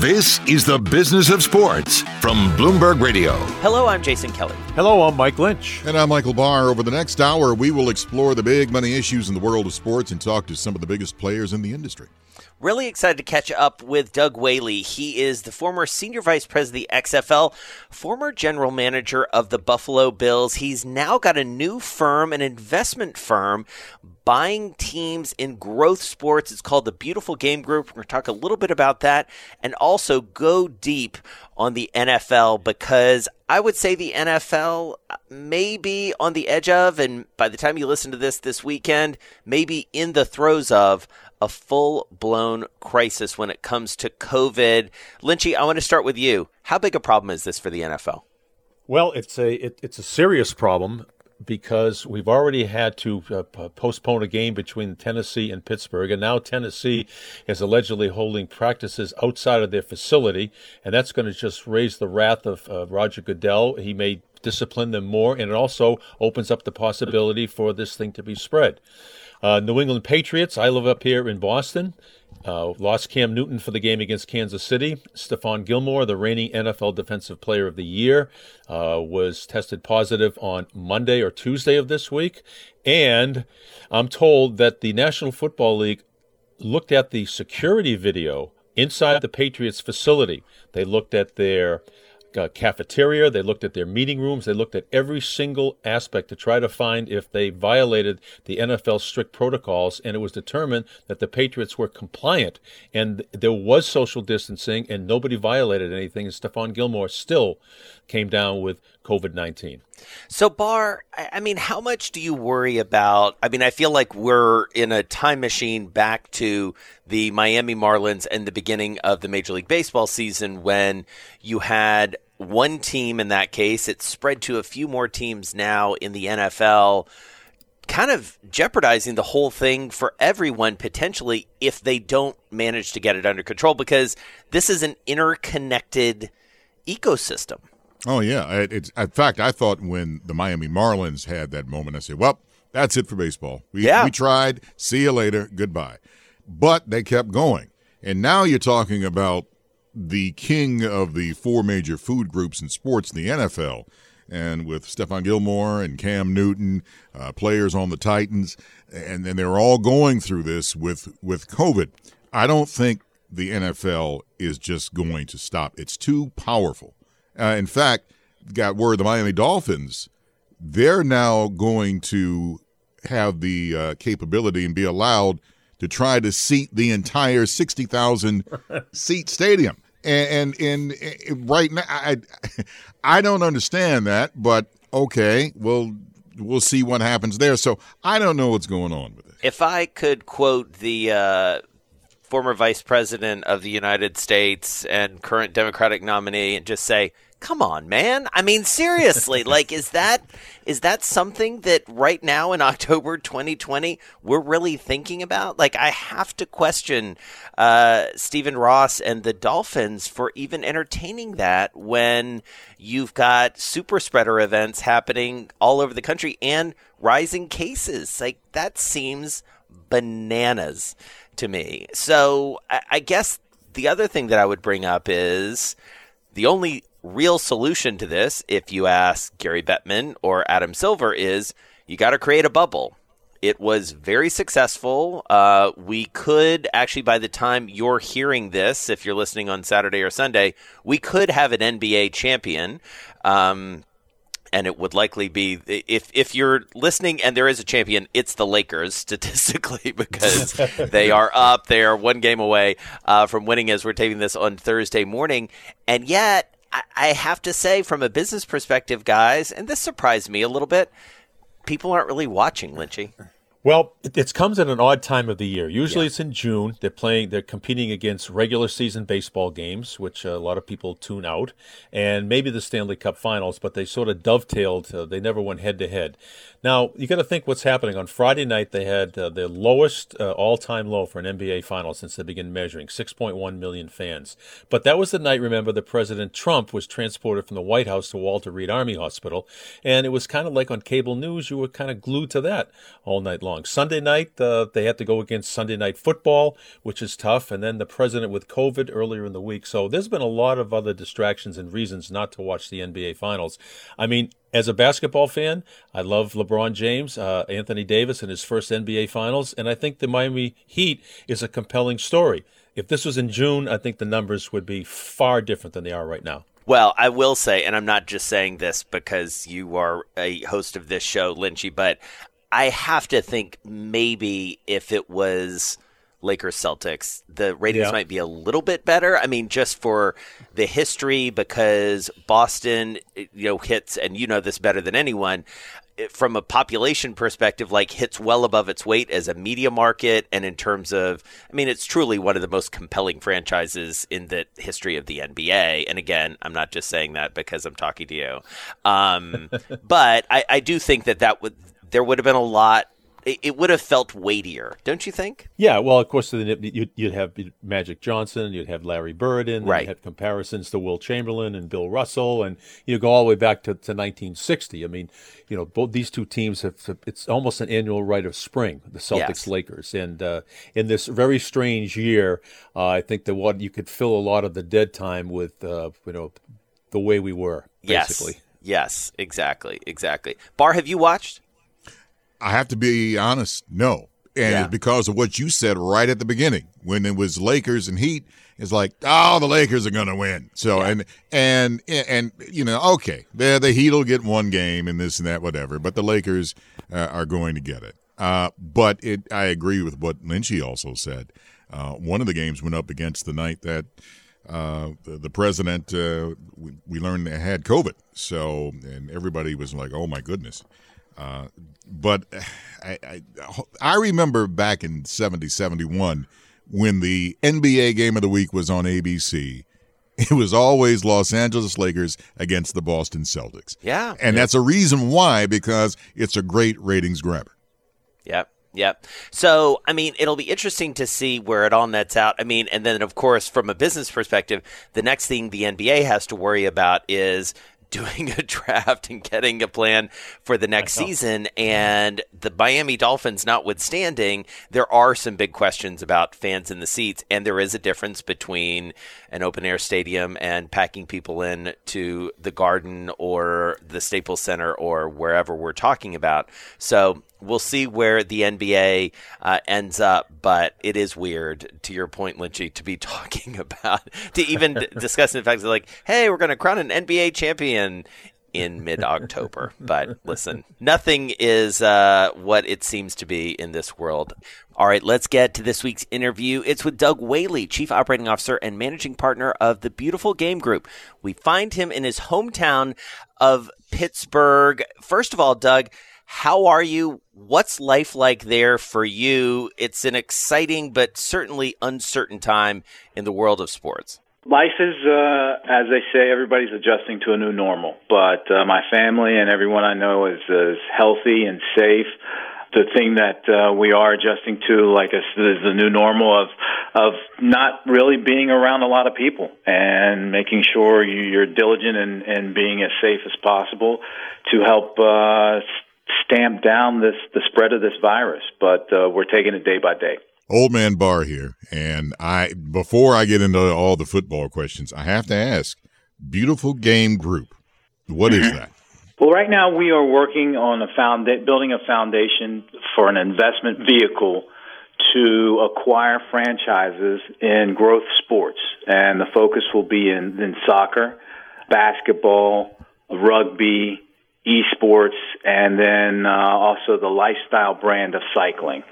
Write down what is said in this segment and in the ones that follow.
This is the Business of Sports from Bloomberg Radio. Hello, I'm Jason Kelly. Hello, I'm Mike Lynch. And I'm Michael Barr. Over the next hour, we will explore the big money issues in the world of sports and talk to some of the biggest players in the industry. Really excited to catch up with Doug Whaley. He is the former senior vice president of the XFL, former general manager of the Buffalo Bills. He's now got a new firm, an investment firm, buying teams in growth sports. It's called the Beautiful Game Group. We're going to talk a little bit about that and also go deep on the NFL because I would say the NFL may be on the edge of, and by the time you listen to this this weekend, maybe in the throes of a full blown crisis when it comes to COVID. Lynchy, I want to start with you. How big a problem is this for the NFL? Well, it's a it, it's a serious problem because we've already had to uh, postpone a game between Tennessee and Pittsburgh, and now Tennessee is allegedly holding practices outside of their facility, and that's going to just raise the wrath of uh, Roger Goodell. He may discipline them more, and it also opens up the possibility for this thing to be spread. Uh, New England Patriots, I live up here in Boston. Uh, lost Cam Newton for the game against Kansas City. Stephon Gilmore, the reigning NFL Defensive Player of the Year, uh, was tested positive on Monday or Tuesday of this week. And I'm told that the National Football League looked at the security video inside the Patriots facility. They looked at their uh, cafeteria. They looked at their meeting rooms. They looked at every single aspect to try to find if they violated the NFL's strict protocols. And it was determined that the Patriots were compliant and there was social distancing and nobody violated anything. And Stephon Gilmore still came down with COVID 19. So, Barr, I mean, how much do you worry about? I mean, I feel like we're in a time machine back to the Miami Marlins and the beginning of the Major League Baseball season when you had one team in that case. It spread to a few more teams now in the NFL, kind of jeopardizing the whole thing for everyone potentially if they don't manage to get it under control because this is an interconnected ecosystem. Oh yeah, it's in fact I thought when the Miami Marlins had that moment, I said, "Well, that's it for baseball. We yeah. we tried. See you later. Goodbye." But they kept going, and now you're talking about the king of the four major food groups in sports the NFL, and with Stephon Gilmore and Cam Newton, uh, players on the Titans, and then they're all going through this with with COVID. I don't think the NFL is just going to stop. It's too powerful uh, in fact, got word the Miami Dolphins, they're now going to have the uh, capability and be allowed to try to seat the entire 60,000 seat stadium. And, and, and right now, I, I don't understand that, but okay, well, we'll see what happens there. So I don't know what's going on with it. If I could quote the uh, former vice president of the United States and current Democratic nominee and just say, come on man. I mean seriously like is that is that something that right now in october 2020 we're really thinking about? Like i have to question uh, stephen ross and the dolphins for even entertaining that when you've got super spreader events happening all over the country and rising cases. Like that seems bananas to me. So I, I guess the other thing that i would bring up is the only real solution to this, if you ask Gary Bettman or Adam Silver, is you got to create a bubble. It was very successful. Uh, we could actually, by the time you're hearing this, if you're listening on Saturday or Sunday, we could have an NBA champion. Um, and it would likely be if if you're listening and there is a champion, it's the Lakers statistically because they are up. They are one game away uh, from winning as we're taping this on Thursday morning, and yet I have to say, from a business perspective, guys, and this surprised me a little bit, people aren't really watching Lynchy. Well, it, comes at an odd time of the year. Usually, yeah. it's in June. They're playing. They're competing against regular season baseball games, which a lot of people tune out, and maybe the Stanley Cup Finals. But they sort of dovetailed. Uh, they never went head to head. Now you got to think what's happening. On Friday night, they had uh, their lowest uh, all-time low for an NBA final since they began measuring, 6.1 million fans. But that was the night. Remember, that President Trump was transported from the White House to Walter Reed Army Hospital, and it was kind of like on cable news. You were kind of glued to that all night long long. Sunday night, uh, they had to go against Sunday night football, which is tough, and then the president with COVID earlier in the week. So there's been a lot of other distractions and reasons not to watch the NBA Finals. I mean, as a basketball fan, I love LeBron James, uh, Anthony Davis in his first NBA Finals, and I think the Miami Heat is a compelling story. If this was in June, I think the numbers would be far different than they are right now. Well, I will say, and I'm not just saying this because you are a host of this show, Lynchy, but I have to think maybe if it was Lakers Celtics, the ratings Yeah. might be a little bit better. I mean, just for the history, because Boston, you know, hits, and you know this better than anyone. From a population perspective, like hits well above its weight as a media market, and in terms of, I mean, it's truly one of the most compelling franchises in the history of the NBA. And again, I'm not just saying that because I'm talking to you, um, but I, I do think that that would there would have been a lot. It, it would have felt weightier, don't you think? Yeah, well, of course, then you'd, you'd have Magic Johnson, you'd have Larry Bird in, Right. you'd have comparisons to Wilt Chamberlain and Bill Russell, and you go all the way back to, to 1960. I mean, you know, both these two teams have, it's almost an annual rite of spring, the Celtics Yes. Lakers. And uh, in this very strange year, uh, I think that what you could fill a lot of the dead time with, uh, you know, the way we were, basically. Yes. Yes, exactly, exactly. Barr, have you watched? I have to be honest, no. And Yeah. it's because of what you said right at the beginning when it was Lakers and Heat. It's like, oh, the Lakers are going to win. So and and and you know, okay, the the Heat will get one game and this and that, whatever. But the Lakers uh, are going to get it. Uh, but it, I agree with what Lynchy also said. Uh, one of the games went up against the night that uh, the, the president uh, we, we learned had COVID. So and everybody was like, oh my goodness. Uh, but I, I I remember back in 70, 71 when the NBA game of the week was on ABC. It was always Los Angeles Lakers against the Boston Celtics. Yeah. And that's a reason why, because it's a great ratings grabber. Yep. Yep. So, I mean, it'll be interesting to see where it all nets out. I mean, and then, of course, from a business perspective, the next thing the NBA has to worry about is doing a draft and getting a plan for the next season. And the Miami Dolphins notwithstanding, there are some big questions about fans in the seats. And there is a difference between an open air stadium and packing people in to the garden or the Staples Center or wherever we're talking about. So, we'll see where the NBA uh, ends up, but it is weird, to your point, Lynchy, to be talking about, to even d- discussing the fact that, like, hey, we're going to crown an NBA champion in mid October. but listen, nothing is uh, what it seems to be in this world. All right, let's get to this week's interview. It's with Doug Whaley, Chief Operating Officer and Managing Partner of the Beautiful Game Group. We find him in his hometown of Pittsburgh. First of all, Doug, how are you? What's life like there for you? It's an exciting but certainly uncertain time in the world of sports. Life is, uh, as they say, everybody's adjusting to a new normal. But uh, my family and everyone I know is, is healthy and safe. The thing that uh, we are adjusting to, like is the new normal of of not really being around a lot of people and making sure you, you're diligent and, and being as safe as possible to help uh, stamp down this the spread of this virus. But uh, we're taking it day by day. Old man Barr here, and I before I get into all the football questions, I have to ask: Beautiful Game Group, what is that? Well, right now we are working on a found building a foundation for an investment vehicle to acquire franchises in growth sports, and the focus will be in, in soccer, basketball, rugby, esports, and then uh, also the lifestyle brand of cycling.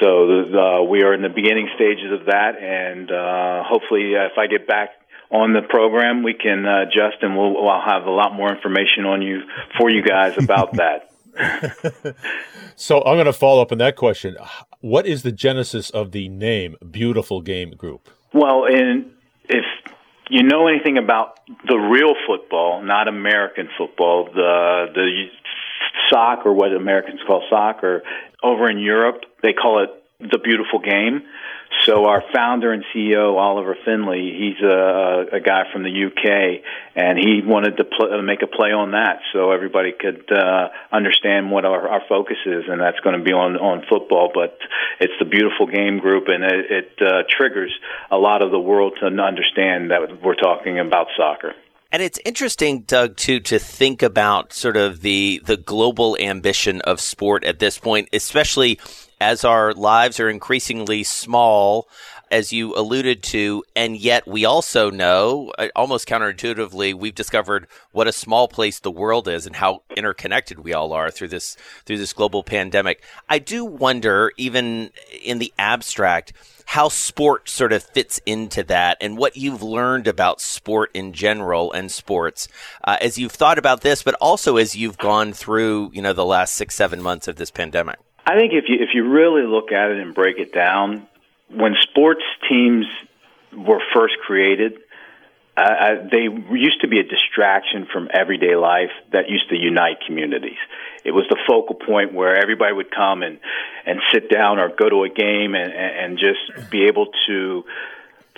So the, the, we are in the beginning stages of that, and uh, hopefully, uh, if I get back on the program, we can uh, adjust, and we'll, I'll have a lot more information on you for you guys about that. So I'm going to follow up on that question. What is the genesis of the name Beautiful Game Group? Well, and if you know anything about the real football, not American football, the the soccer, what Americans call soccer, over in Europe they call it the beautiful game. So our founder and CEO Oliver Finley, he's a, a guy from the UK, and he wanted to pl- make a play on that so everybody could uh, understand what our, our focus is, and that's going to be on on football. But it's the beautiful game group, and it, it uh, triggers a lot of the world to understand that we're talking about soccer. And it's interesting, Doug, too, to think about sort of the the global ambition of sport at this point, especially as our lives are increasingly small, as you alluded to, and yet we also know, uh, almost counterintuitively, we've discovered what a small place the world is and how interconnected we all are through this through this global pandemic. I do wonder, even in the abstract how sport sort of fits into that and what you've learned about sport in general and sports uh, as you've thought about this, but also as you've gone through, you know, the last six, seven months of this pandemic. I think if you if you really look at it and break it down, when sports teams were first created, uh, they used to be a distraction from everyday life that used to unite communities. It was the focal point where everybody would come and and sit down or go to a game and and just be able to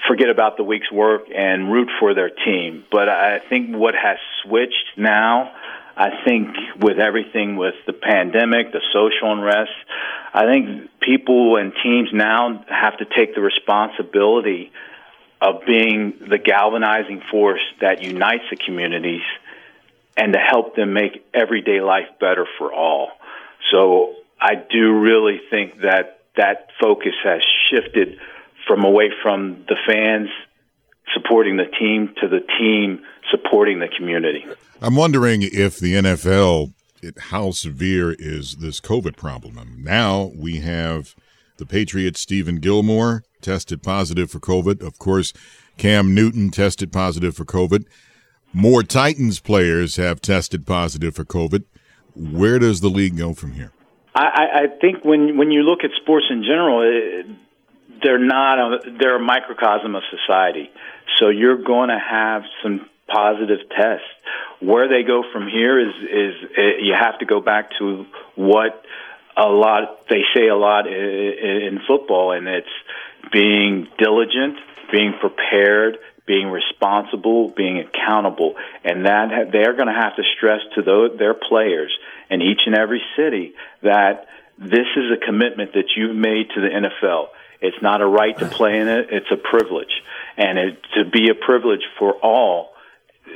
forget about the week's work and root for their team. But I think what has switched now, I think with everything with the pandemic, the social unrest, I think people and teams now have to take the responsibility of being the galvanizing force that unites the communities and to help them make everyday life better for all. So I do really think that that focus has shifted from away from the fans supporting the team to the team supporting the community. I'm wondering if the NFL, it, how severe is this COVID problem? Now we have the Patriots, Stephon Gilmore, tested positive for COVID. Of course, Cam Newton tested positive for COVID. More Titans players have tested positive for COVID. Where does the league go from here? I, I think when when you look at sports in general, it, they're not a, they're a microcosm of society. So you're going to have some positive test. Where they go from here is is eh, you have to go back to what a lot they say a lot in football, and it's being diligent, being prepared, being responsible, being accountable, and that they're going to have to stress to those, their players in each and every city that this is a commitment that you've made to the NFL. It's not a right to play in it; it's a privilege, and it, to be a privilege for all,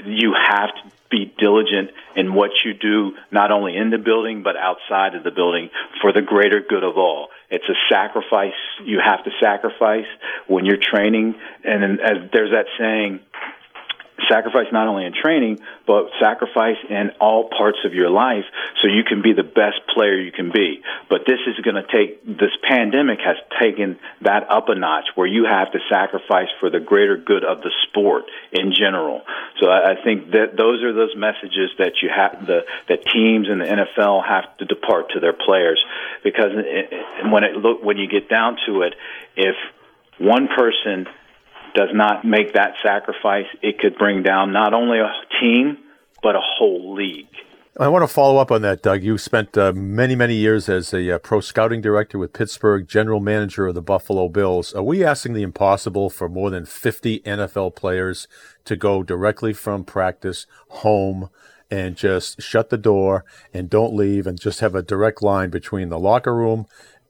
you have to be diligent in what you do, not only in the building, but outside of the building for the greater good of all. It's a sacrifice. You have to sacrifice when you're training. And as there's that saying, sacrifice not only in training, but sacrifice in all parts of your life so you can be the best player you can be. But this is going to take, this pandemic has taken that up a notch where you have to sacrifice for the greater good of the sport in general. So I, I think that those are those messages that you have, the, that teams and the NFL have to depart to their players because eh, eh, when it look, when you get down to it, if one person does not make that sacrifice, it could bring down not only a team, but a whole league. I want to follow up on that, Doug. You spent uh, many, many years as a uh, pro scouting director with Pittsburgh, general manager of the Buffalo Bills. Are we asking the impossible for more than 50 NFL players to go directly from practice home and just shut the door and don't leave and just have a direct line between the locker room,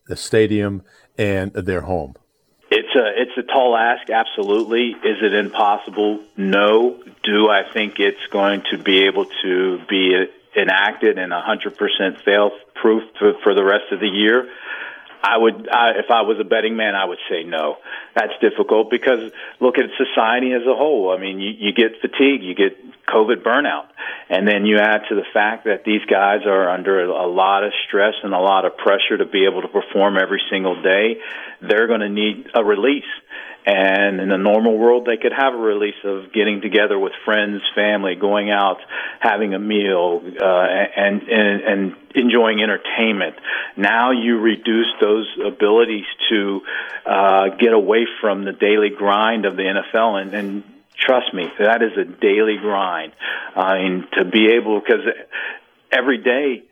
the stadium, and their home? It's a it's a tall ask, absolutely. Is it impossible? No. Do I think it's going to be able to be enacted and 100% fail proof for, for the rest of the year? I would, I, if I was a betting man, I would say no. That's difficult because look at society as a whole. I mean, you, you get fatigue, you get COVID burnout, and then you add to the fact that these guys are under a lot of stress and a lot of pressure to be able to perform every single day. They're going to need a release. And in the normal world, they could have a release of getting together with friends, family, going out, having a meal, uh, and, and and enjoying entertainment. Now you reduce those abilities to uh, get away from the daily grind of the NFL, and, and trust me, that is a daily grind. I mean, to be able because every day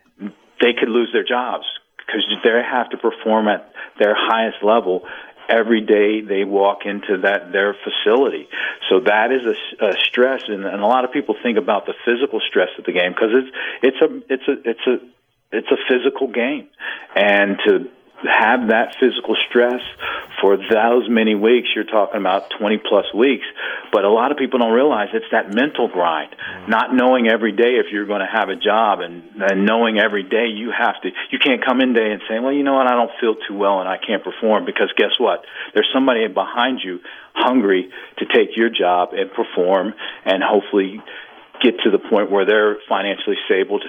they could lose their jobs because they have to perform at their highest level every day they walk into that their facility. So that is a, a stress, and, and a lot of people think about the physical stress of the game because it's it's a it's a it's a it's a physical game, and to have that physical stress for those many weeks. You're talking about 20 plus weeks. But a lot of people don't realize it's that mental grind, mm-hmm. not knowing every day if you're going to have a job and, and knowing every day you have to, you can't come in day and say, well, you know what, I don't feel too well and I can't perform because guess what? There's somebody behind you hungry to take your job and perform and hopefully get to the point where they're financially stable to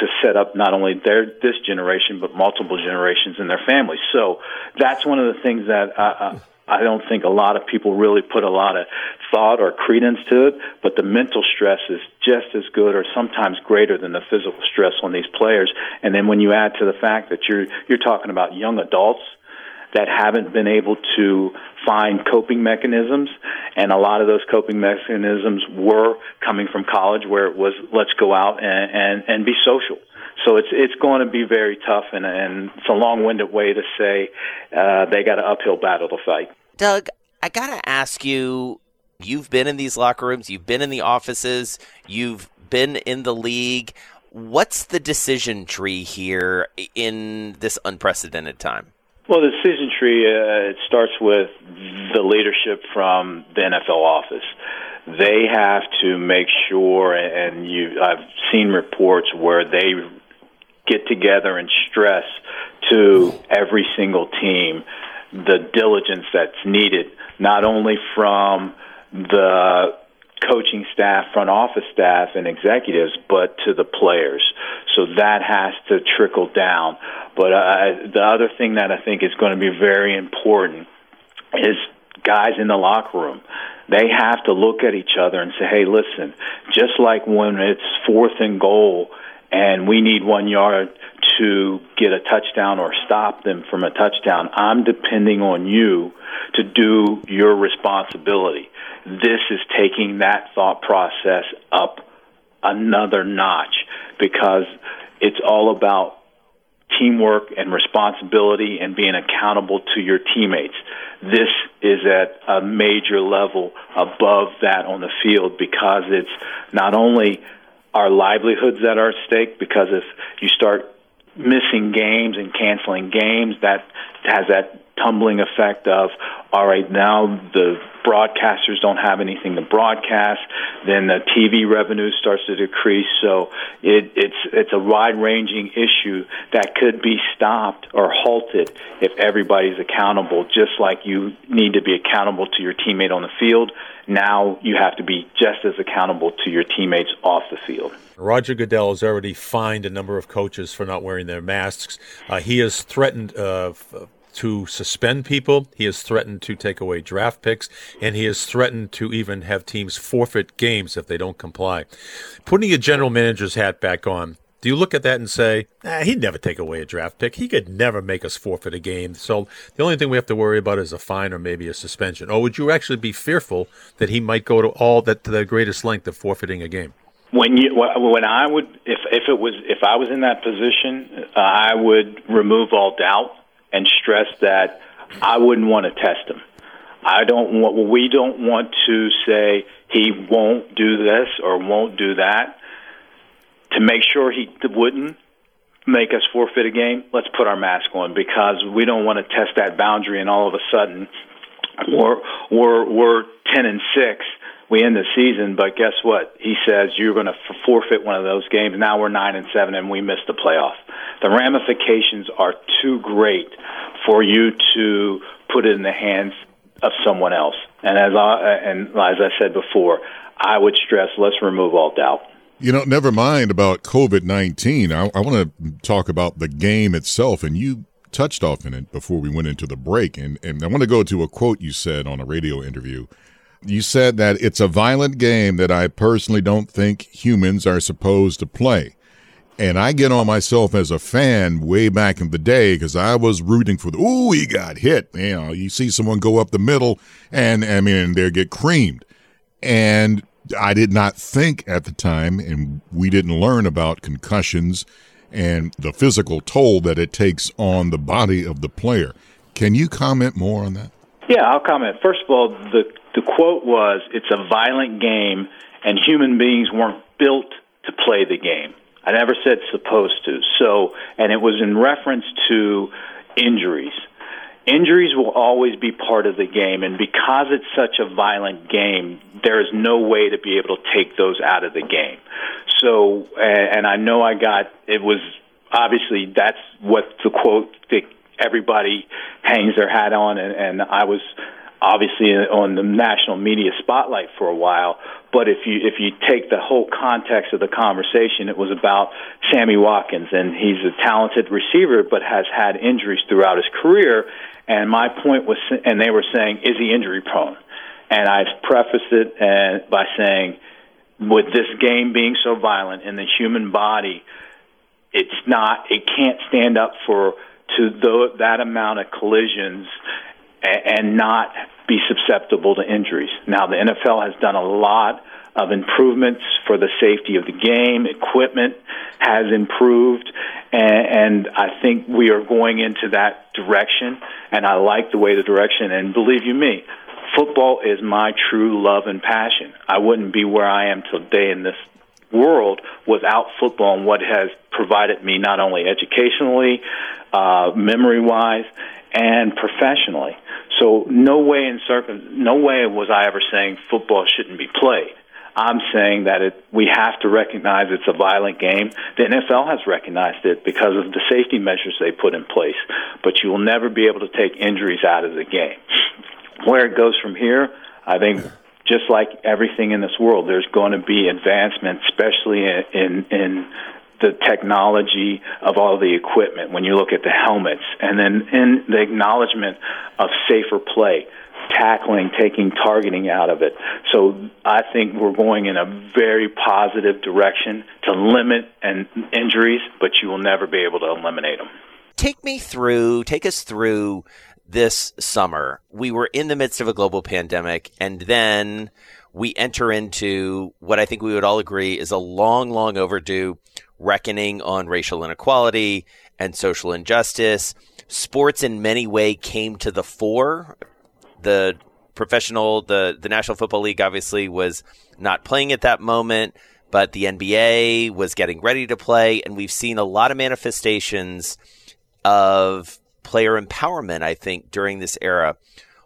to set up not only their this generation but multiple generations in their families. So that's one of the things that I, I, I don't think a lot of people really put a lot of thought or credence to it. But the mental stress is just as good or sometimes greater than the physical stress on these players. And then when you add to the fact that you're you're talking about young adults that haven't been able to find coping mechanisms, and a lot of those coping mechanisms were coming from college, where it was let's go out and and, and be social. So it's it's going to be very tough, and, and it's a long-winded way to say uh, they got an uphill battle to fight. Doug, I gotta ask you. You've been in these locker rooms. You've been in the offices. You've been in the league. What's the decision tree here in this unprecedented time? Well, the decision tree uh, it starts with the leadership from the NFL office. They have to make sure, and you, I've seen reports where they get together and stress to every single team the diligence that's needed, not only from the coaching staff, front office staff, and executives, but to the players. So that has to trickle down. But uh, the other thing that I think is going to be very important is guys in the locker room. They have to look at each other and say, hey, listen, just like when it's fourth and goal and we need one yard to get a touchdown or stop them from a touchdown, I'm depending on you to do your responsibility. This is taking that thought process up another notch because it's all about teamwork and responsibility and being accountable to your teammates. This is at a major level above that on the field because it's not only our livelihoods that are at stake because if you start missing games and canceling games that has that tumbling effect of all right now the broadcasters don't have anything to broadcast then the TV revenue starts to decrease. So it, it's it's a wide ranging issue that could be stopped or halted if everybody's accountable just like you need to be accountable to your teammate on the field. Now you have to be just as accountable to your teammates off the field. Roger Goodell has already fined a number of coaches for not wearing their masks. Uh, he has threatened uh, to suspend people. He has threatened to take away draft picks, and he has threatened to even have teams forfeit games if they don't comply. Putting a general manager's hat back on, do you look at that and say, he'd never take away a draft pick. He could never make us forfeit a game. So the only thing we have to worry about is a fine or maybe a suspension. Or would you actually be fearful that he might go to all that to the greatest length of forfeiting a game? When you when I would if if it was if I was in that position, uh, I would remove all doubt and stress that I wouldn't want to test him. I don't want. We don't want to say he won't do this or won't do that. To make sure he wouldn't make us forfeit a game, let's put our mask on because we don't want to test that boundary and all of a sudden we're we're we're ten and six we end the season. But guess what? He says you're going to forfeit one of those games. Now we're nine and seven, and we missed the playoff. The ramifications are too great for you to put it in the hands of someone else. And as I, and as I said before, I would stress let's remove all doubt. You know, never mind about COVID 19. I, I want to talk about the game itself. And you touched off in it before we went into the break. And, and I want to go to a quote you said on a radio interview you said that it's a violent game that I personally don't think humans are supposed to play. And I get on myself as a fan way back in the day because I was rooting for the, ooh, he got hit. You know, you see someone go up the middle and, I mean, they get creamed. And I did not think at the time, and we didn't learn about concussions and the physical toll that it takes on the body of the player. Can you comment more on that? Yeah, I'll comment. First of all, the the quote was, "It's a violent game, and human beings weren't built to play the game." I never said supposed to. So, and it was in reference to injuries. Injuries will always be part of the game, and because it's such a violent game, there is no way to be able to take those out of the game. So, and I know I got it was obviously that's what the quote that everybody hangs their hat on, and, and I was obviously on the national media spotlight for a while. But if you if you take the whole context of the conversation, it was about Sammy Watkins, and he's a talented receiver, but has had injuries throughout his career. And my point was, and they were saying, is he injury prone? And I prefaced it and by saying, with this game being so violent in the human body, it's not, it can't stand up for to the, that amount of collisions and not be susceptible to injuries. Now, the NFL has done a lot of improvements for the safety of the game. Equipment has improved, and, and I think we are going into that direction. And I like the way the direction. And believe you me, football is my true love and passion. I wouldn't be where I am today in this world without football and what has provided me not only educationally, uh, memory wise, and professionally. So no way in circum, no way was I ever saying football shouldn't be played. I'm saying that it, we have to recognize it's a violent game. The NFL has recognized it because of the safety measures they put in place, but you will never be able to take injuries out of the game. Where it goes from here, I think just like everything in this world, there's going to be advancement, especially in, in, in the technology of all the equipment when you look at the helmets. And then in the acknowledgement of safer play tackling taking targeting out of it. So i think we're going in a very positive direction to limit and injuries but you will never be able to eliminate them take me through take us through this summer. We were in the midst of a global pandemic and then we enter into what I think we would all agree is a long, long overdue reckoning on racial inequality and social injustice. Sports in many way, came to the fore. The professional, the, the National Football League obviously was not playing at that moment, but the NBA was getting ready to play. And we've seen a lot of manifestations of player empowerment, I think, during this era.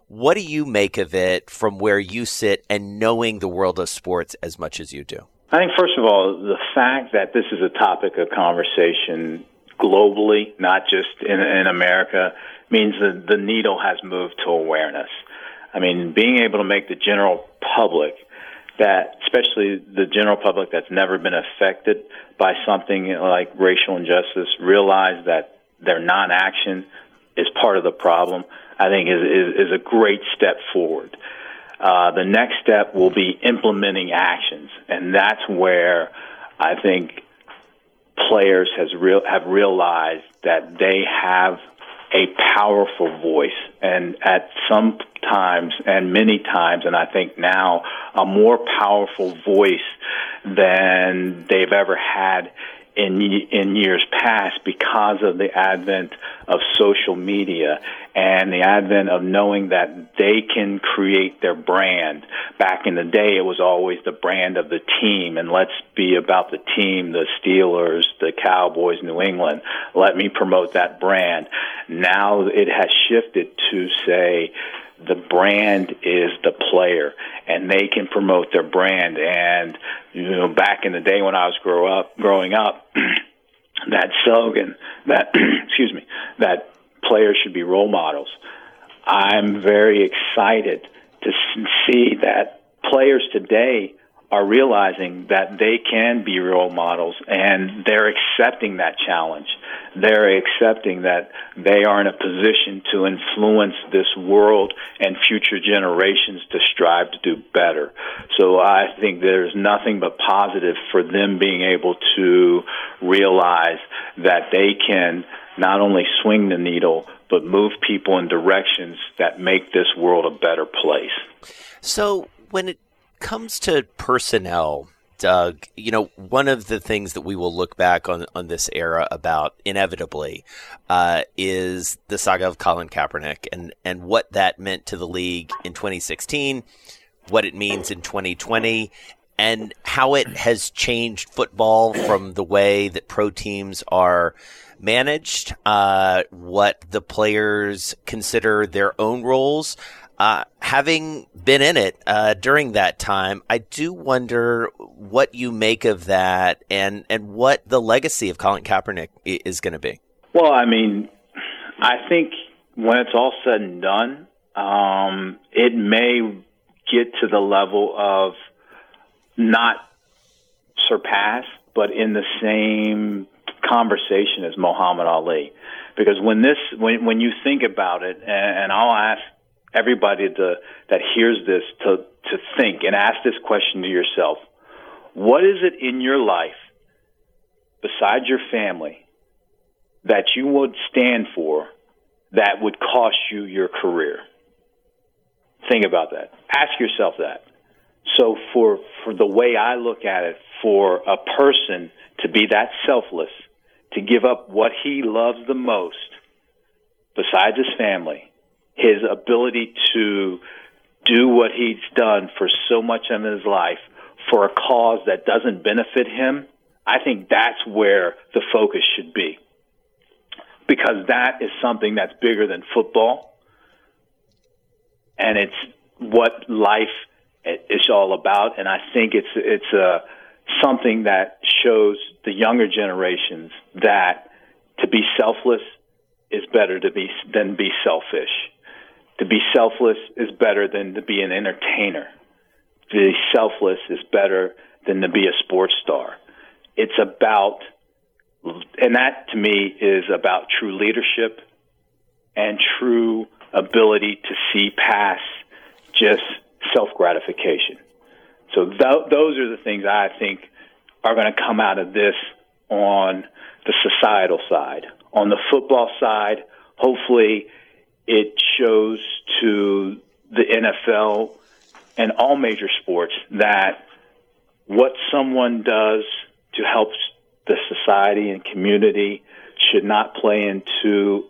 What do you make of it from where you sit and knowing the world of sports as much as you do? I think, first of all, the fact that this is a topic of conversation globally, not just in, in America, means that the needle has moved to awareness. I mean, being able to make the general public that, especially the general public that's never been affected by something like racial injustice, realize that their non-action is part of the problem. I think is is, is a great step forward. Uh, the next step will be implementing actions, and that's where I think players has real have realized that they have a powerful voice, and at some times and many times, and I think now a more powerful voice than they've ever had in in years past because of the advent of social media and the advent of knowing that they can create their brand. Back in the day, it was always the brand of the team, and let's be about the team, the Steelers, the Cowboys, New England. Let me promote that brand. Now it has shifted to say the brand is the player and they can promote their brand and you know back in the day when I was grow up growing up that slogan that excuse me that players should be role models I'm very excited to see that players today are realizing that they can be role models and they're accepting that challenge. They're accepting that they are in a position to influence this world and future generations to strive to do better. So I think there's nothing but positive for them being able to realize that they can not only swing the needle, but move people in directions that make this world a better place. So when it comes to personnel Doug, you know, one of the things that we will look back on on this era about inevitably uh, is the saga of Colin Kaepernick and and what that meant to the league in 2016, what it means in 2020, and how it has changed football from the way that pro teams are managed, uh, what the players consider their own roles. Uh, having been in it uh, during that time, I do wonder what you make of that and, and what the legacy of Colin Kaepernick is going to be. Well, I mean, I think when it's all said and done, um, it may get to the level of not surpass, but in the same conversation as Muhammad Ali. Because when this, when when you think about it, and, and I'll ask everybody to, that hears this to to think and ask this question to yourself: What is it in your life, besides your family, that you would stand for that would cost you your career? Think about that. Ask yourself that. So for for the way I look at it, for a person to be that selfless, to give up what he loves the most, besides his family, his ability to do what he's done for so much of his life for a cause that doesn't benefit him, I think that's where the focus should be. Because that is something that's bigger than football. And it's what life is all about. And I think it's, it's a, something that shows the younger generations that to be selfless is better to be than be selfish. To be selfless is better than to be an entertainer. To be selfless is better than to be a sports star. It's about, and that to me is about true leadership and true ability to see past just self gratification. So th- those are the things I think are going to come out of this on the societal side. On the football side, hopefully it shows to the NFL and all major sports that what someone does to help the society and community should not play into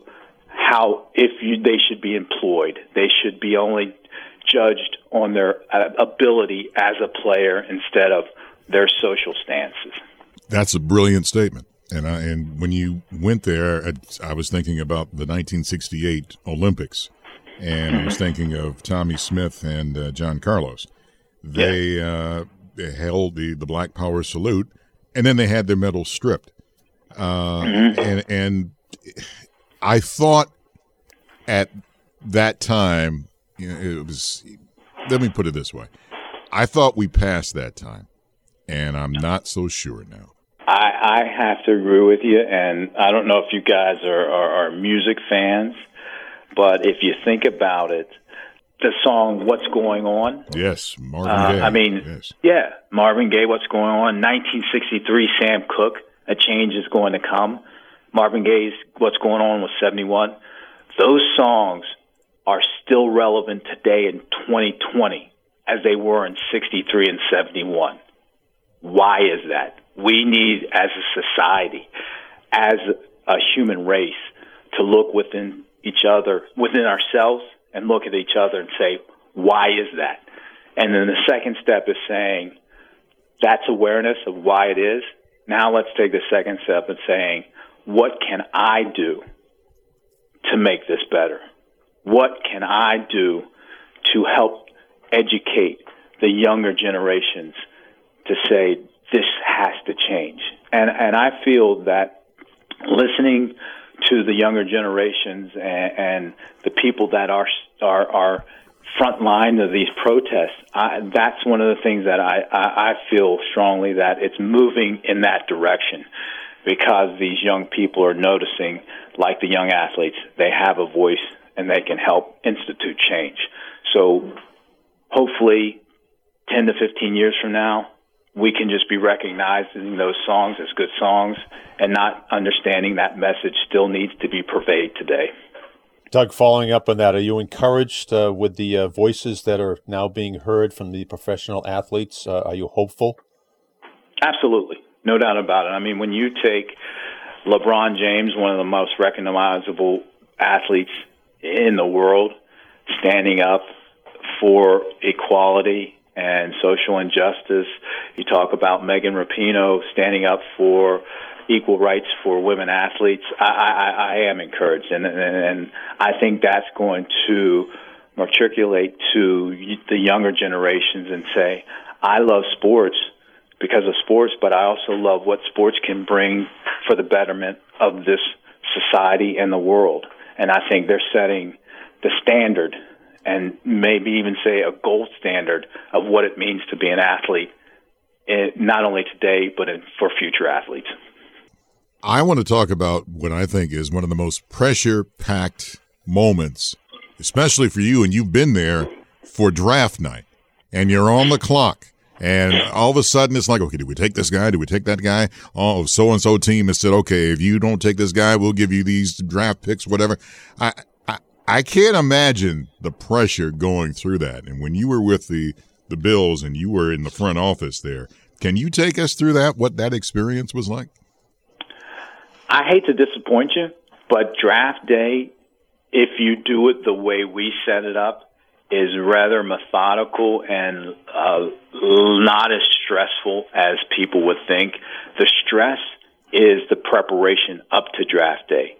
how if you, they should be employed. They should be only judged on their uh, ability as a player instead of their social stances. That's a brilliant statement. And I, and when you went there, I was thinking about the 1968 Olympics, and I was thinking of Tommie Smith and uh, John Carlos. They, yeah. uh, they held the, the Black Power salute, and then they had their medals stripped. Uh, mm-hmm. and and I thought at that time you know, it was. Let me put it this way: I thought we passed that time, and I'm not so sure now. I, I have to agree with you, and I don't know if you guys are, are, are music fans, but if you think about it, the song "What's Going On." Yes, Marvin uh, Gaye. I mean, yes. yeah, Marvin Gaye. What's going on? 1963, Sam Cooke. A change is going to come. Marvin Gaye's "What's Going On" was 71. Those songs are still relevant today in 2020 as they were in 63 and 71. Why is that? We need, as a society, as a human race, to look within each other, within ourselves, and look at each other and say, why is that? And then the second step is saying, that's awareness of why it is. Now let's take the second step and saying, what can I do to make this better? what can I do to help educate the younger generations to say this has to change? And and I feel that listening to the younger generations and, and the people that are are are front line of these protests, I, that's one of the things that I, I, I feel strongly that it's moving in that direction because these young people are noticing, like the young athletes, they have a voice and they can help institute change. So hopefully 10 to 15 years from now, we can just be recognizing those songs as good songs and not understanding that message still needs to be pervaded today. Doug, following up on that, are you encouraged uh, with the uh, voices that are now being heard from the professional athletes? Uh, are you hopeful? Absolutely, no doubt about it. I mean, when you take LeBron James, one of the most recognizable athletes in the world, standing up for equality and social injustice. You talk about Megan Rapinoe standing up for equal rights for women athletes. I, I, I am encouraged, and, and, and I think that's going to matriculate to the younger generations and say, I love sports because of sports, but I also love what sports can bring for the betterment of this society and the world. And I think they're setting the standard and maybe even say a gold standard of what it means to be an athlete, eh, not only today, but for future athletes. I want to talk about what I think is one of the most pressure packed moments, especially for you, and you've been there for draft night, and you're on the clock. And all of a sudden, it's like, okay, do we take this guy? Do we take that guy? Oh, so and so team has said, okay, if you don't take this guy, we'll give you these draft picks, whatever. I, I, can't imagine the pressure going through that. And when you were with the, the Bills and you were in the front office there, can you take us through that, what that experience was like? I hate to disappoint you, but draft day, if you do it the way we set it up, is rather methodical and uh, not as stressful as people would think. The stress is the preparation up to draft day.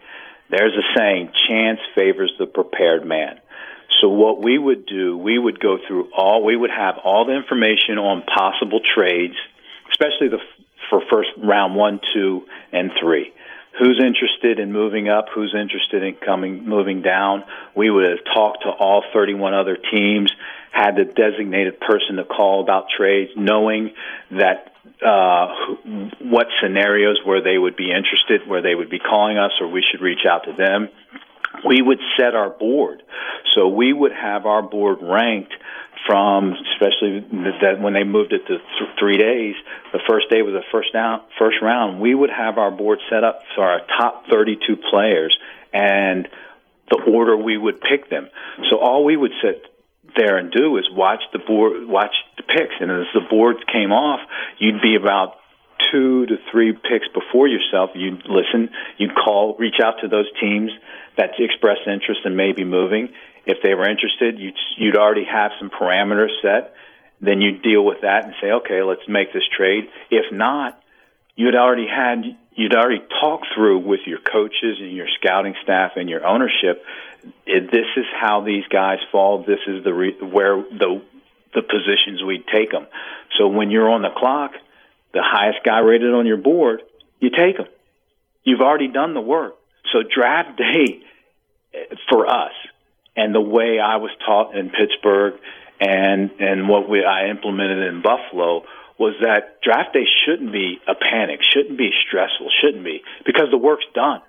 There's a saying, chance favors the prepared man. So what we would do, we would go through all, we would have all the information on possible trades, especially the for first round one, two, and three who's interested in moving up, who's interested in coming moving down. We would have talked to all 31 other teams, had the designated person to call about trades, knowing that uh, what scenarios where they would be interested, where they would be calling us, or we should reach out to them. We would set our board, so we would have our board ranked from especially that when they moved it to th- three days, the first day was the first down, first round. We would have our board set up for our top 32 players and the order we would pick them. So all we would sit there and do is watch the board, watch picks, and as the board came off, you'd be about two to three picks before yourself. You'd listen, you'd call, reach out to those teams that expressed interest in maybe moving, if they were interested, you'd, you'd already have some parameters set. Then you'd deal with that and say, okay, let's make this trade. If not, you'd already had you'd already talked through with your coaches and your scouting staff and your ownership. This is how these guys fall. This is the re, where the the positions we'd take them. So when you're on the clock, the highest guy rated on your board, you take them. You've already done the work. So draft day eh, for us and the way I was taught in Pittsburgh and and what we I implemented in Buffalo was that draft day shouldn't be a panic, shouldn't be stressful, shouldn't be because the work's done.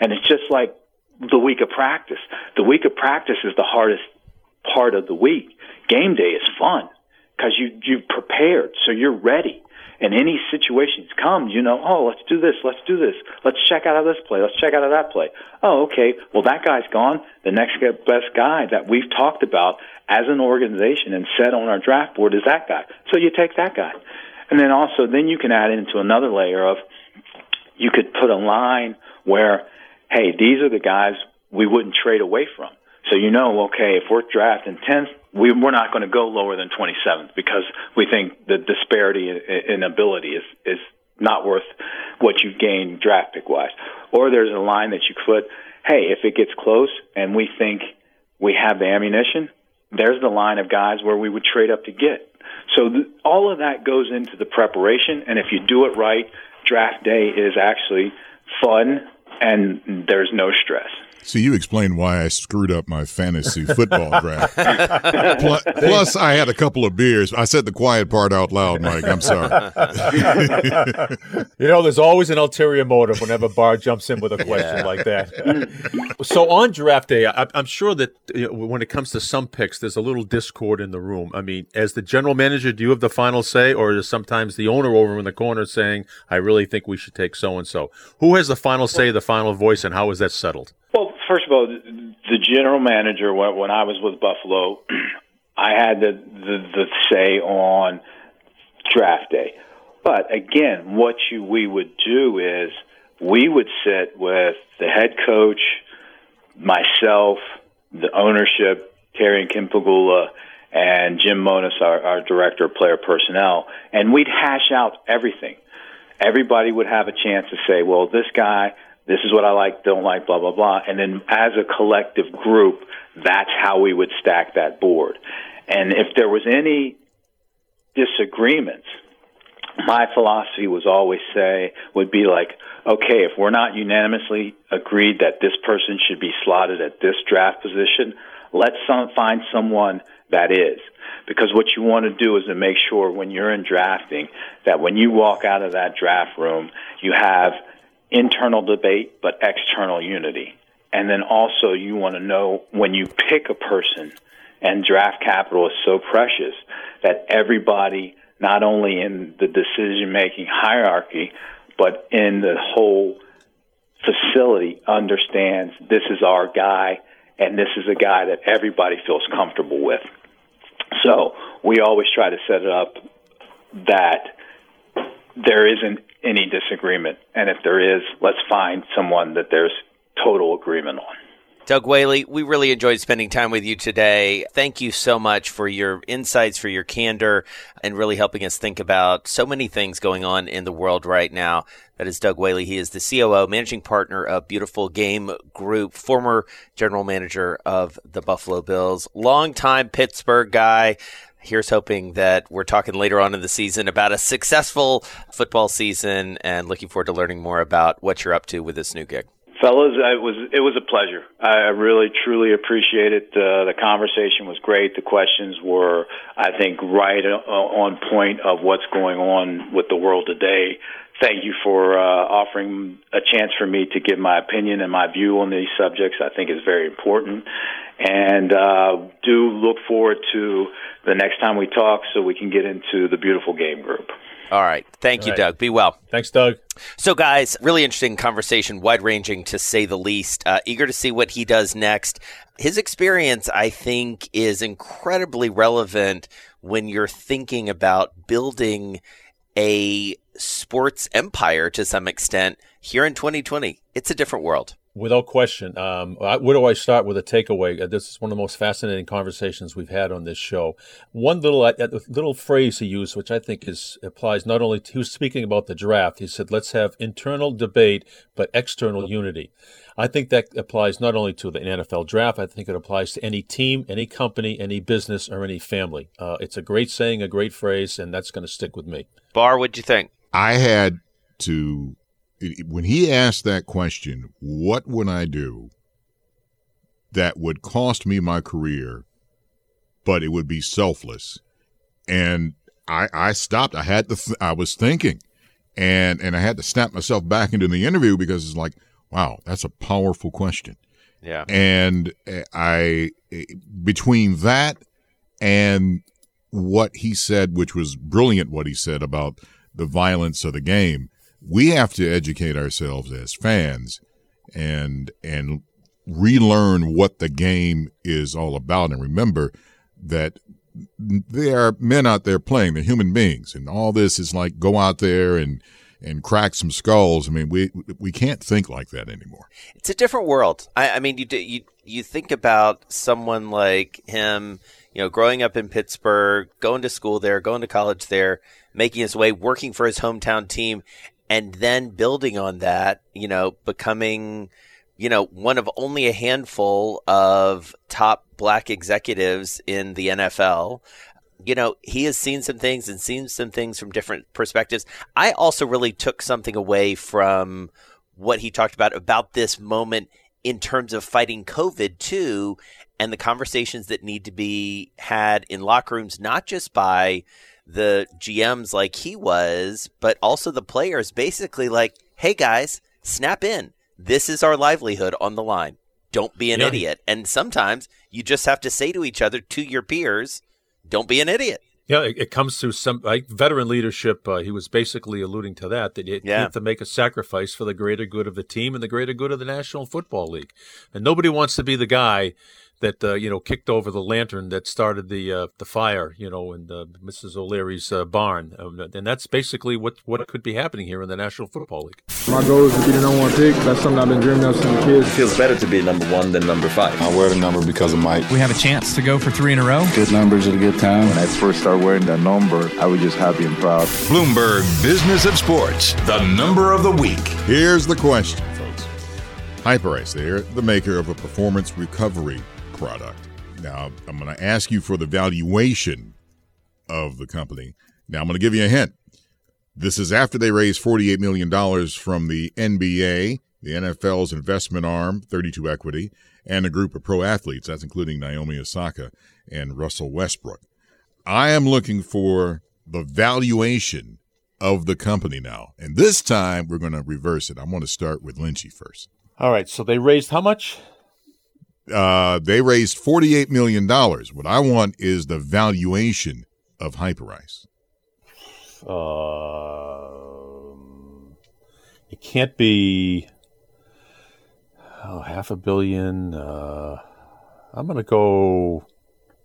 And it's just like the week of practice. The week of practice is the hardest part of the week. Game day is fun because you you've prepared, so you're ready and any situations come, you know, oh, let's do this, let's do this, let's check out of this play, let's check out of that play. Oh, okay, well that guy's gone. The next best guy that we've talked about as an organization and set on our draft board is that guy. So you take that guy, and then also then you can add into another layer of you could put a line where, hey, these are the guys we wouldn't trade away from. So you know, okay, if we're drafting 10th, we, we're not going to go lower than 27th because we think the disparity in, ability is, is not worth what you gain draft pick wise. Or there's a line that you put, hey, if it gets close and we think we have the ammunition, there's the line of guys where we would trade up to get. So th- all of that goes into the preparation, and if you do it right, draft day is actually fun and there's no stress. See, you explained why I screwed up my fantasy football draft. plus, plus, I had a couple of beers. I said the quiet part out loud, Mike. I'm sorry. you know, there's always an ulterior motive whenever Barr jumps in with a question yeah. like that. so on draft day, I, am sure that you know, when it comes to some picks, there's a little discord in the room. I mean, as the general manager, do you have the final say, or is sometimes the owner over in the corner saying, "I really think we should take so and so"? Who has the final say, the final voice, and how is that settled? Well, first of all, the general manager when, I was with Buffalo, I had the, the the say on draft day. But again, what you, we would do is we would sit with the head coach, myself, the ownership, Terry and Kim Pegula, and Jim Monos, our, our director of player personnel, and we'd hash out everything. Everybody would have a chance to say, well, this guy, this is what I like, don't like, blah, blah, blah. And then as a collective group, that's how we would stack that board. And if there was any disagreements, my philosophy was always say, would be like, okay, if we're not unanimously agreed that this person should be slotted at this draft position, let's some, find someone that is. Because what you want to do is to make sure when you're in drafting that when you walk out of that draft room, you have internal debate but external unity. And then also you want to know when you pick a person and draft capital is so precious that everybody not only in the decision making hierarchy but in the whole facility understands this is our guy and this is a guy that everybody feels comfortable with. So we always try to set it up that there isn't any disagreement. And if there is, let's find someone that there's total agreement on. Doug Whaley, we really enjoyed spending time with you today. Thank you so much for your insights, for your candor, and really helping us think about so many things going on in the world right now. That is Doug Whaley. He is the COO, managing partner of Beautiful Game Group, former general manager of the Buffalo Bills, longtime Pittsburgh guy. Here's hoping that we're talking later on in the season about a successful football season and looking forward to learning more about what you're up to with this new gig. Fellas, it was it was a pleasure. I really truly appreciate it. Uh, the conversation was great. The questions were, I think, right on point of what's going on with the world today. Thank you for uh, offering a chance for me to give my opinion and my view on these subjects. I think is very important, and uh, do look forward to the next time we talk, so we can get into the beautiful game group. All right. Thank All you, right. Doug. Be well. Thanks, Doug. So, guys, really interesting conversation, wide ranging to say the least. Uh, eager to see what he does next. His experience, I think, is incredibly relevant when you're thinking about building a sports empire to some extent here in 2020. It's a different world. Without question. Um, where do I start with a takeaway? Uh, this is one of the most fascinating conversations we've had on this show. One little uh, little phrase he used, which I think is applies not only to, he was speaking about the draft. He said, "Let's have internal debate, but external unity." I think that applies not only to the NFL draft. I think it applies to any team, any company, any business, or any family. Uh, it's a great saying, a great phrase, and that's going to stick with me. Barr, what'd you think? I had to when he asked that question, what would I do that would cost me my career, but it would be selfless? And I, I stopped. I had to, th- I was thinking and, and I had to snap myself back into the interview because it's like, wow, that's a powerful question. Yeah. And eh, I, eh, between that and what he said, which was brilliant, what he said about the violence of the game, we have to educate ourselves as fans and and relearn what the game is all about. And remember that there are men out there playing they're human beings and all this is like go out there and and crack some skulls. I mean we we can't think like that anymore. It's a different world. I, I mean you you you think about someone like him you know growing up in pittsburgh going to school there going to college there making his way working for his hometown team and then building on that, you know, becoming, you know, one of only a handful of top black executives in the NFL. You know, he has seen some things and seen some things from different perspectives. I also really took something away from what he talked about about this moment in terms of fighting COVID too, and the conversations that need to be had in locker rooms, not just by the GMs like he was, but also the players basically like, hey guys, snap in. This is our livelihood on the line. Don't be an yeah. idiot. And sometimes you just have to say to each other, to your peers, don't be an idiot. Yeah, it, it comes through some like veteran leadership. Uh, he was basically alluding to that that you, yeah. you have to make a sacrifice for the greater good of the team and the greater good of the National Football League. And nobody wants to be the guy that uh, you know kicked over the lantern that started the uh, the fire, you know, in uh, Mrs. O'Leary's uh, barn, um, and that's basically what what could be happening here in the National Football League. My goal is to be the number one pick. That's something I've been dreaming of since a kid. It feels better to be number one than number five. I wear the number because of Mike. We have a chance to go for three in a row. Good numbers at a good time. When I first started wearing that number, I was just happy and proud. Bloomberg Business of Sports, the number of the week. Here's the question, folks. Hyperice, they're the maker of a performance recovery product. Now, I'm going to ask you for the valuation of the company. Now, I'm going to give you a hint. This is after they raised $48 million from the NBA, the NFL's investment arm, 32 Equity, and a group of pro athletes. That's including Naomi Osaka and Russell Westbrook. I am looking for the valuation of the company now. And this time we're going to reverse it. I want to start with Lynchy first. All right, so they raised how much? Uh, they raised $48 million. What I want is the valuation of Hyperice. Um, it can't be oh, half a billion. Uh, I'm going to go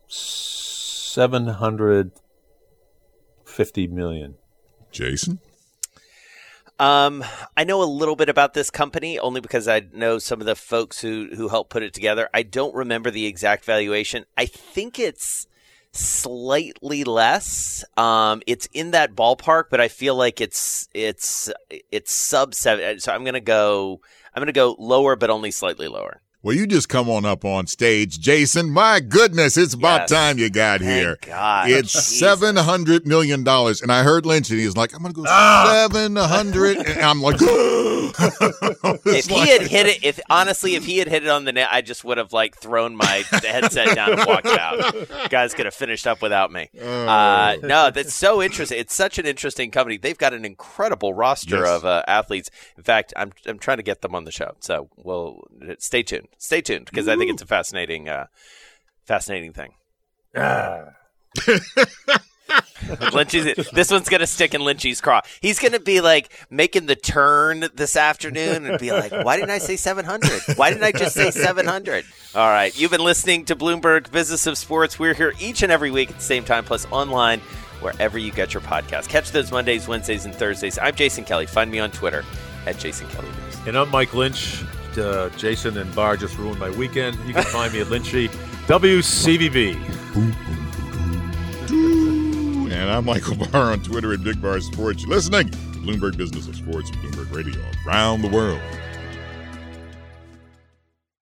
750 million. Jason? Um, I know a little bit about this company only because I know some of the folks who who helped put it together. I don't remember the exact valuation. I think it's slightly less. Um, it's in that ballpark, but I feel like it's it's it's sub seven. So I'm gonna go. I'm gonna go lower, but only slightly lower. Well, you just come on up on stage, Jason. My goodness, it's about Yes. time you got Thank here. God. It's seven hundred million dollars, and I heard Lynch, and he's like, "I'm going to go Ah. seven hundred, and I'm like, If he had hit it, if honestly, if he had hit it on the net, I just would have like thrown my headset down and walked out. Guys could have finished up without me. Oh. Uh, no, that's so interesting. It's such an interesting company. They've got an incredible roster Yes. of uh, athletes. In fact, I'm I'm trying to get them on the show. So we'll stay tuned. Stay tuned because I think it's a fascinating, uh, fascinating thing. Lynchy's, this one's gonna stick in Lynchy's craw. He's gonna be like making the turn this afternoon and be like, "Why didn't I say 700? Why didn't I just say 700?" All right, you've been listening to Bloomberg Business of Sports. We're here each and every week at the same time, plus online wherever you get your podcast. Catch those Mondays, Wednesdays, and Thursdays. I'm Jason Kelly. Find me on Twitter at Jason Kelly News. And I'm Mike Lynch. Uh, Jason and Barr just ruined my weekend. You can find me at Lynchy WCVB. And I'm Michael Barr on Twitter at Big Bar Sports. You're listening to Bloomberg Business of Sports, Bloomberg Radio around the world.